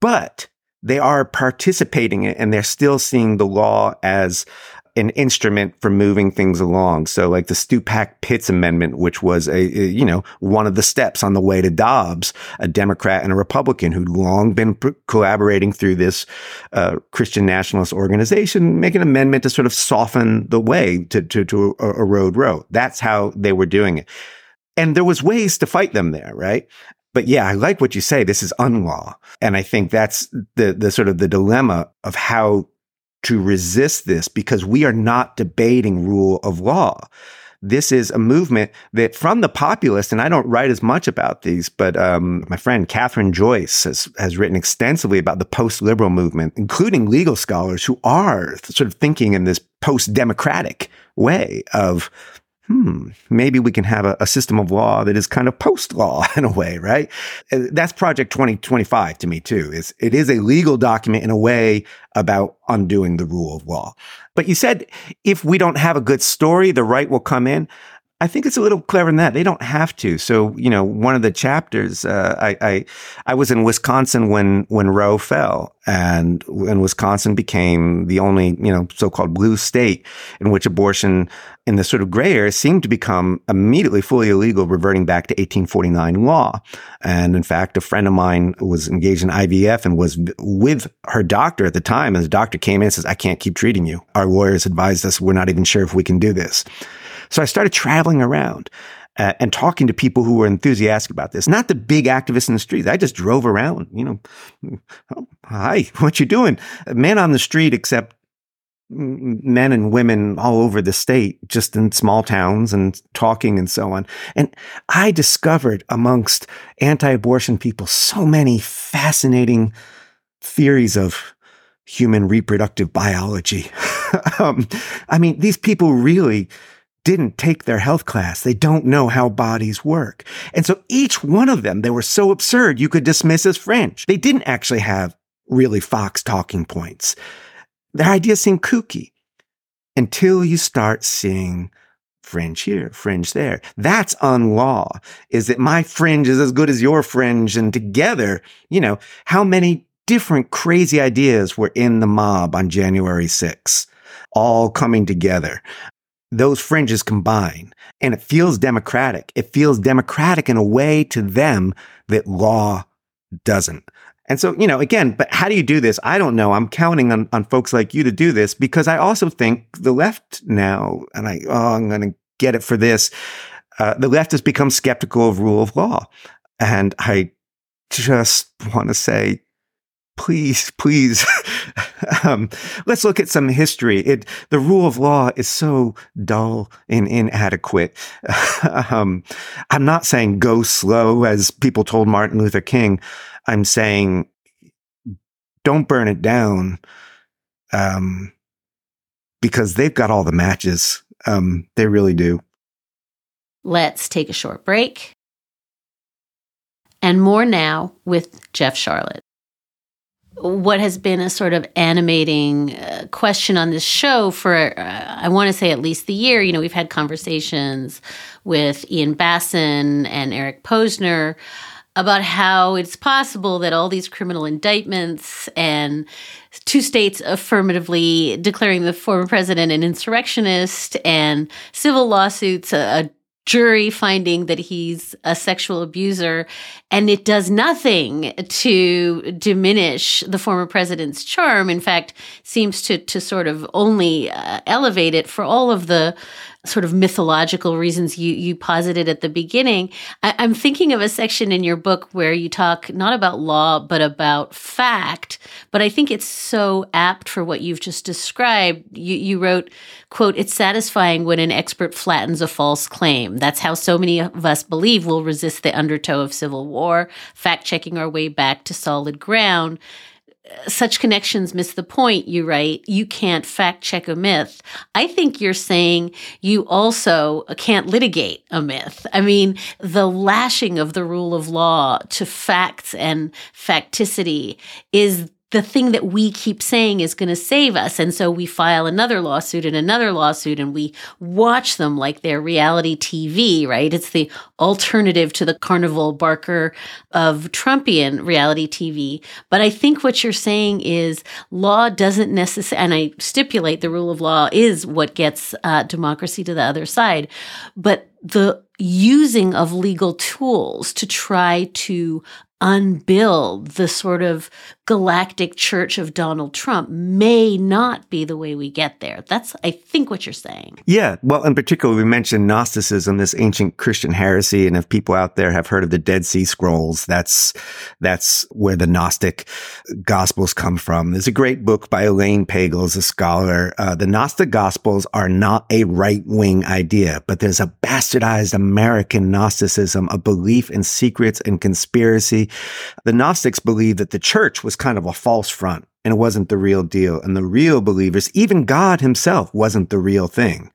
but they are participating in it and they're still seeing the law as an instrument for moving things along. So like the Stupak Pitts Amendment, which was a, a, you know, one of the steps on the way to Dobbs, a Democrat and a Republican who'd long been pr- collaborating through this uh, Christian nationalist organization, make an amendment to sort of soften the way to, to, to road Roe. That's how they were doing it. And there was ways to fight them there, right? But yeah, I like what you say. This is unlaw. And I think that's the, the sort of the dilemma of how to resist this because we are not debating rule of law. This is a movement that from the populist, and I don't write as much about these, but um, my friend Kathryn Joyce has, has written extensively about the post liberal movement, including legal scholars who are sort of thinking in this post democratic way of hmm, maybe we can have a, a, system of law that is kind of post law in a way, right? That's Project 2025 to me too. Is it is a legal document in a way about undoing the rule of law. But you said if we don't have a good story, the right will come in. I think it's a little clever in that they don't have to. So you know, one of the chapters, uh, I, I, I was in Wisconsin when when Roe fell, and when Wisconsin became the only you know so-called blue state in which abortion in the sort of gray area seemed to become immediately fully illegal, reverting back to 1849 law. And in fact, a friend of mine was engaged in IVF and was with her doctor at the time, and the doctor came in and says, "I can't keep treating you. Our lawyers advised us we're not even sure if we can do this." So I started traveling around uh, and talking to people who were enthusiastic about this. Not the big activists in the streets. I just drove around, you know, oh, hi, what you doing? Men on the street, except men and women all over the state, just in small towns and talking and so on. And I discovered amongst anti-abortion people so many fascinating theories of human reproductive biology. um, I mean, these people really didn't take their health class. They don't know how bodies work. And so each one of them, they were so absurd you could dismiss as fringe. They didn't actually have really Fox talking points. Their ideas seemed kooky until you start seeing fringe here, fringe there. That's unlaw, is that my fringe is as good as your fringe. And together, you know, how many different crazy ideas were in the mob on January 6th, all coming together those fringes combine and it feels democratic. It feels democratic in a way to them that law doesn't. And so, you know, again, but how do you do this? I don't know. I'm counting on, on folks like you to do this because I also think the left now, and I, oh, I'm going to get it for this. Uh, the left has become skeptical of rule of law. And I just want to say, please, please, um, let's look at some history. It, the rule of law is so dull and inadequate. um, I'm not saying go slow, as people told Martin Luther King. I'm saying don't burn it down, um, because they've got all the matches. Um, they really do. Let's take a short break. And more now with Jeff Sharlet what has been a sort of animating uh, question on this show for uh, I want to say at least the year. You know, we've had conversations with Ian Bassin and Eric Posner about how it's possible that all these criminal indictments and two states affirmatively declaring the former president an insurrectionist and civil lawsuits, a jury finding that he's a sexual abuser and it does nothing to diminish the former president's charm. In fact seems to to sort of only uh, elevate it for all of the sort of mythological reasons you you posited at the beginning. I, I'm thinking of a section in your book where you talk not about law but about fact. But I think it's so apt for what you've just described. You you wrote, "quote It's satisfying when an expert flattens a false claim. That's how so many of us believe we'll resist the undertow of civil war, fact checking our way back to solid ground." Such connections miss the point, you write. You can't fact check a myth. I think you're saying you also can't litigate a myth. I mean, the lashing of the rule of law to facts and facticity is the thing that we keep saying is going to save us. And so we file another lawsuit and another lawsuit and we watch them like they're reality TV, right? It's the alternative to the carnival barker of Trumpian reality TV. But I think what you're saying is law doesn't necessarily, and I stipulate the rule of law is what gets uh, democracy to the other side. But the using of legal tools to try to unbuild the sort of galactic church of Donald Trump may not be the way we get there. That's, I think, what you're saying. Yeah. Well, in particular, we mentioned Gnosticism, this ancient Christian heresy. And if people out there have heard of the Dead Sea Scrolls, that's, that's where the Gnostic Gospels come from. There's a great book by Elaine Pagels, a scholar. Uh, the Gnostic Gospels are not a right wing idea, but there's a bastardized American Gnosticism, a belief in secrets and conspiracy. The Gnostics believe that the church was was kind of a false front and it wasn't the real deal. And the real believers, even God himself wasn't the real thing.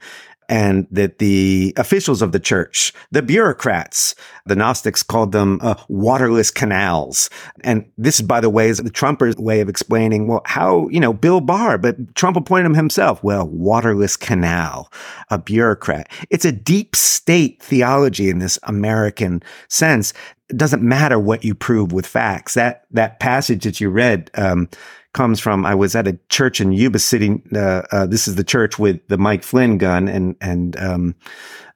And that the officials of the church, the bureaucrats, the Gnostics called them uh, waterless canals. And this, by the way, is the Trumpers' way of explaining, well, how, you know, Bill Barr, but Trump appointed him himself. Well, waterless canal, a bureaucrat. It's a deep state theology in this American sense it doesn't matter what you prove with facts. That that passage that you read um, comes from. I was at a church in Yuba City. Uh, uh, this is the church with the Mike Flynn gun, and and um,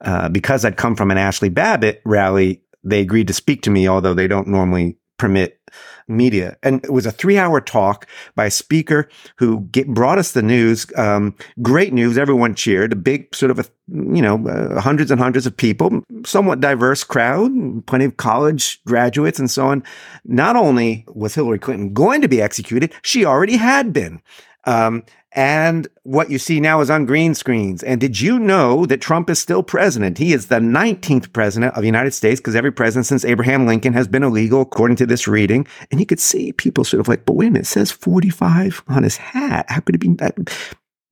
uh, because I'd come from an Ashli Babbitt rally, they agreed to speak to me, although they don't normally permit media. And it was a three hour talk by a speaker who get, brought us the news. Um, great news. Everyone cheered. A big sort of a, you know, uh, hundreds and hundreds of people, somewhat diverse crowd, plenty of college graduates and so on. Not only was Hillary Clinton going to be executed, she already had been. Um, and what you see now is on green screens. And did you know that Trump is still president? He is the 19th president of the United States because every president since Abraham Lincoln has been illegal, according to this reading. And you could see people sort of like, but wait a minute, it says 45 on his hat. How could it be that?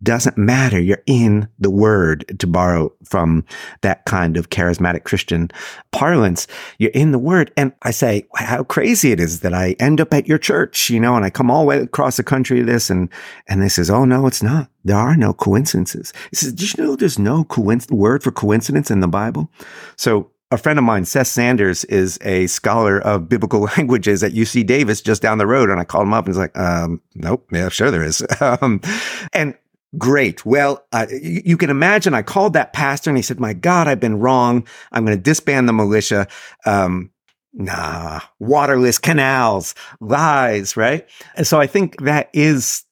Doesn't matter. You're in the word to borrow from that kind of charismatic Christian parlance. You're in the word. And I say, how crazy it is that I end up at your church, you know, and I come all the way across the country to this and, and they says, Oh, no, it's not. There are no coincidences. He says, did you know there's no coinc- word for coincidence in the Bible? So a friend of mine, Seth Sanders, is a scholar of biblical languages at UC Davis just down the road. And I called him up and he's like, um, nope, yeah, sure there is. um, and Great. Well, uh, you, can imagine I called that pastor and he said, my God, I've been wrong. I'm going to disband the militia. Um, nah, waterless canals, lies, right? And so I think that is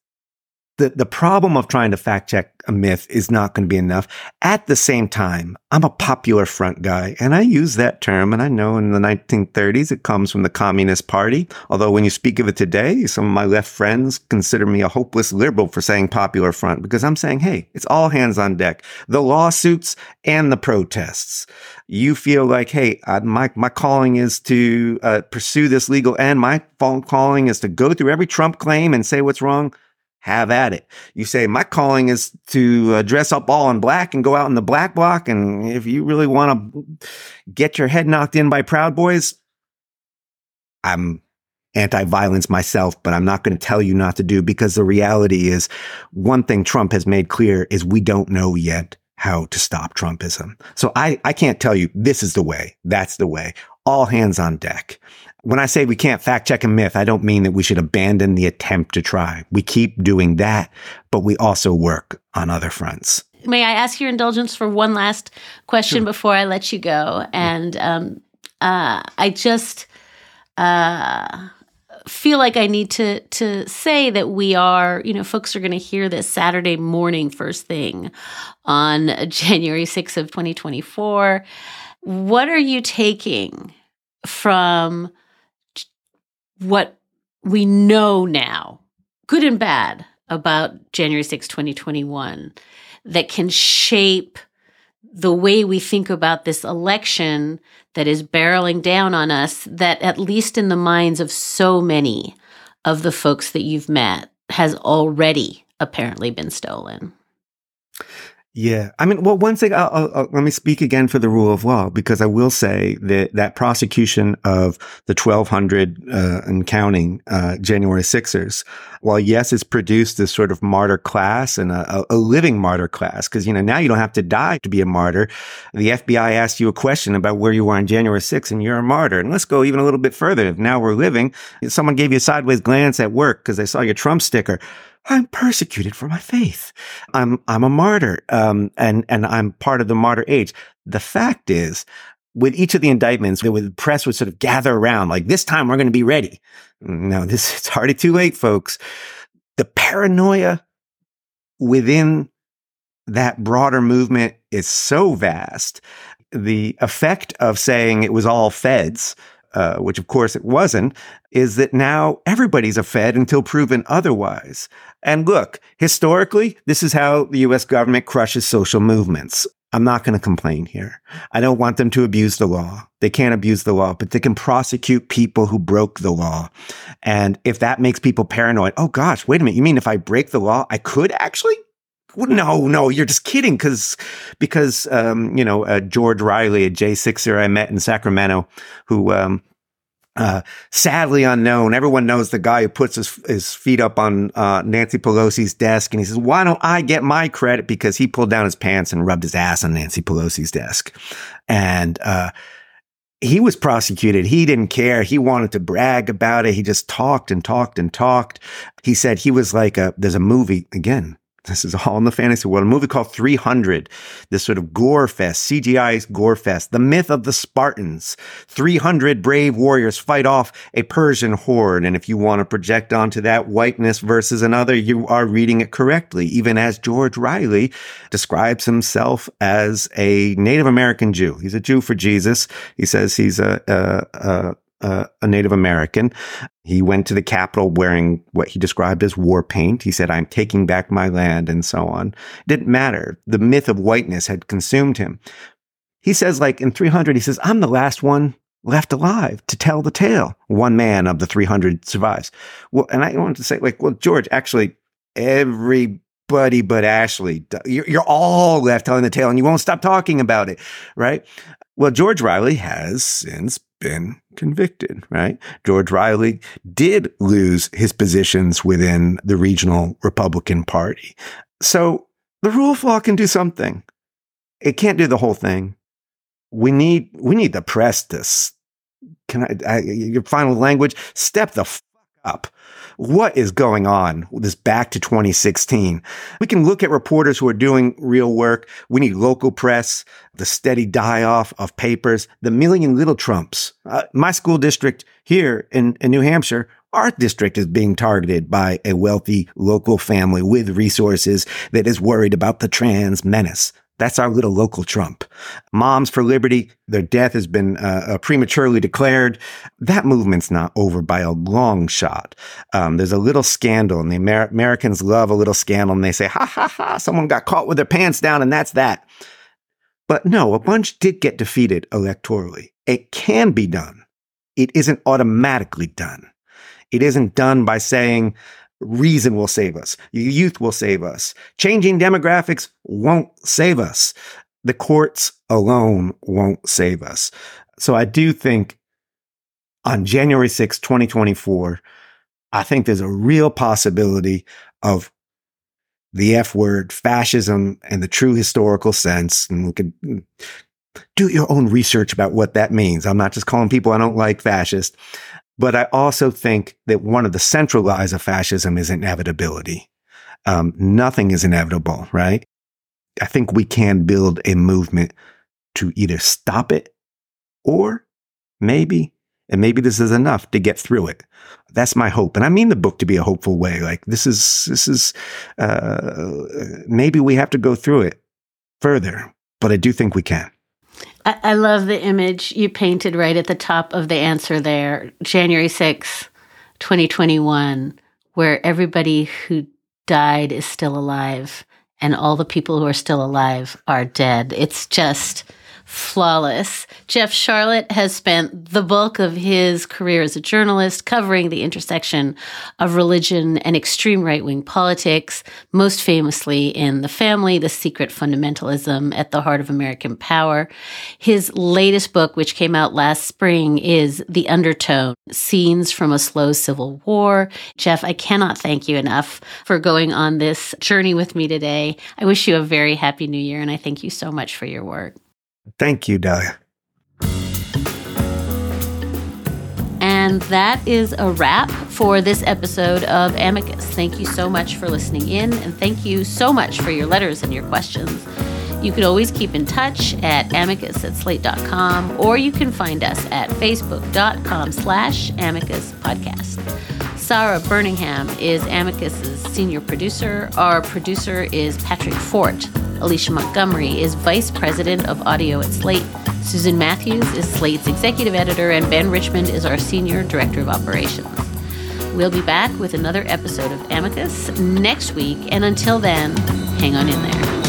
the, the problem of trying to fact check a myth is not going to be enough. At the same time, I'm a popular front guy and I use that term. And I know in the 1930s, it comes from the Communist Party. Although when you speak of it today, some of my left friends consider me a hopeless liberal for saying popular front because I'm saying, Hey, it's all hands on deck. The lawsuits and the protests. You feel like, Hey, I, my, my calling is to uh, pursue this legal end. My calling is to go through every Trump claim and say what's wrong have at it. You say, my calling is to uh, dress up all in black and go out in the black bloc. And if you really want to get your head knocked in by Proud Boys, I'm anti violence myself, but I'm not going to tell you not to do because the reality is one thing Trump has made clear is we don't know yet how to stop Trumpism. So I, I can't tell you this is the way. That's the way. All hands on deck. When I say we can't fact check a myth, I don't mean that we should abandon the attempt to try. We keep doing that, but we also work on other fronts. May I ask your indulgence for one last question sure. before I let you go? And um, uh, I just, uh, feel like I need to to say that we are, you know, folks are going to hear this Saturday morning first thing on January 6th of 2024. What are you taking from what we know now, good and bad, about January 6, 2021, that can shape the way we think about this election that is barreling down on us, that at least in the minds of so many of the folks that you've met, has already apparently been stolen. Yeah. I mean, well, one thing, I'll, I'll, let me speak again for the rule of law, because I will say that that prosecution of the 1200 uh, and counting uh, January Sixers, while yes, it's produced this sort of martyr class and a, a living martyr class, because, you know, now you don't have to die to be a martyr. The FBI asked you a question about where you were on January 6th and you're a martyr. And let's go even a little bit further. If now we're living, someone gave you a sideways glance at work because they saw your Trump sticker. I'm persecuted for my faith. I'm I'm a martyr, um, and and I'm part of the martyr age. The fact is, with each of the indictments, the press would sort of gather around, like this time we're going to be ready. No, this it's already too late, folks. The paranoia within that broader movement is so vast. The effect of saying it was all feds uh, which of course it wasn't, is that now everybody's a Fed until proven otherwise. And look, historically, this is how the US government crushes social movements. I'm not going to complain here. I don't want them to abuse the law. They can't abuse the law, but they can prosecute people who broke the law. And if that makes people paranoid, oh gosh, wait a minute. You mean if I break the law, I could actually no, no, you're just kidding. Because, because, um, you know, uh, George Riley, a J6er I met in Sacramento, who, um, uh, sadly unknown. Everyone knows the guy who puts his, his feet up on uh, Nancy Pelosi's desk and he says, Why don't I get my credit? Because he pulled down his pants and rubbed his ass on Nancy Pelosi's desk. And uh, he was prosecuted. He didn't care. He wanted to brag about it. He just talked and talked and talked. He said he was like a, there's a movie, again, this is all in the fantasy world. A movie called 300, this sort of gore fest, CGI gore fest, the myth of the Spartans. 300 brave warriors fight off a Persian horde. And if you want to project onto that whiteness versus another, you are reading it correctly, even as George Riley describes himself as a Native American Jew. He's a Jew for Jesus. He says he's a, a, a uh, a Native American. He went to the Capitol wearing what he described as war paint. He said, I'm taking back my land and so on. It didn't matter. The myth of whiteness had consumed him. He says, like in 300, he says, I'm the last one left alive to tell the tale. One man of the 300 survives. Well, and I wanted to say, like, well, George, actually, everybody but Ashli, you're all left telling the tale and you won't stop talking about it, right? Well, George Riley has since been convicted, right? George Riley did lose his positions within the regional Republican Party. So the rule of law can do something. It can't do the whole thing. We need, we need the press to, can I, I your final language, step the fuck up what is going on with this back to 2016? We can look at reporters who are doing real work. We need local press, the steady die off of papers, the million little Trumps. Uh, my school district here in, in New Hampshire, our district is being targeted by a wealthy local family with resources that is worried about the trans menace. That's our little local Trump. Moms for Liberty, their death has been uh, uh, prematurely declared. That movement's not over by a long shot. Um, there's a little scandal, and the Amer- Americans love a little scandal, and they say, ha ha ha, someone got caught with their pants down, and that's that. But no, a bunch did get defeated electorally. It can be done. It isn't automatically done. It isn't done by saying, reason will save us. Youth will save us. Changing demographics won't save us. The courts alone won't save us. So I do think on January 6, 2024, I think there's a real possibility of the F word, fascism, and the true historical sense. And we could mm, do your own research about what that means. I'm not just calling people I don't like fascist. But I also think that one of the central lies of fascism is inevitability. Um, nothing is inevitable, right? I think we can build a movement to either stop it or maybe And maybe this is enough to get through it. That's my hope. And I mean the book to be a hopeful way. Like this is, this is, uh, maybe we have to go through it further, but I do think we can. I, love the image you painted right at the top of the answer there, January 6th, 2021, where everybody who died is still alive and all the people who are still alive are dead. It's just flawless. Jeff Sharlet has spent the bulk of his career as a journalist covering the intersection of religion and extreme right wing politics, most famously in The Family, The Secret Fundamentalism at the Heart of American Power. His latest book, which came out last spring, is The Undertow Scenes from a Slow Civil War. Jeff, I cannot thank you enough for going on this journey with me today. I wish you a very happy new year, and I thank you so much for your work. Thank you, Dahlia. And that is a wrap for this episode of Amicus. Thank you so much for listening in, and thank you so much for your letters and your questions. You can always keep in touch at amicus at slate.com, or you can find us at facebook.com slash amicus podcast. Sarah Birmingham is Amicus's senior producer. Our producer is Patrick Fort. Alicia Montgomery is vice president of audio at Slate. Susan Matthews is Slate's executive editor, and Ben Richmond is our senior director of operations. We'll be back with another episode of Amicus next week, and until then, hang on in there.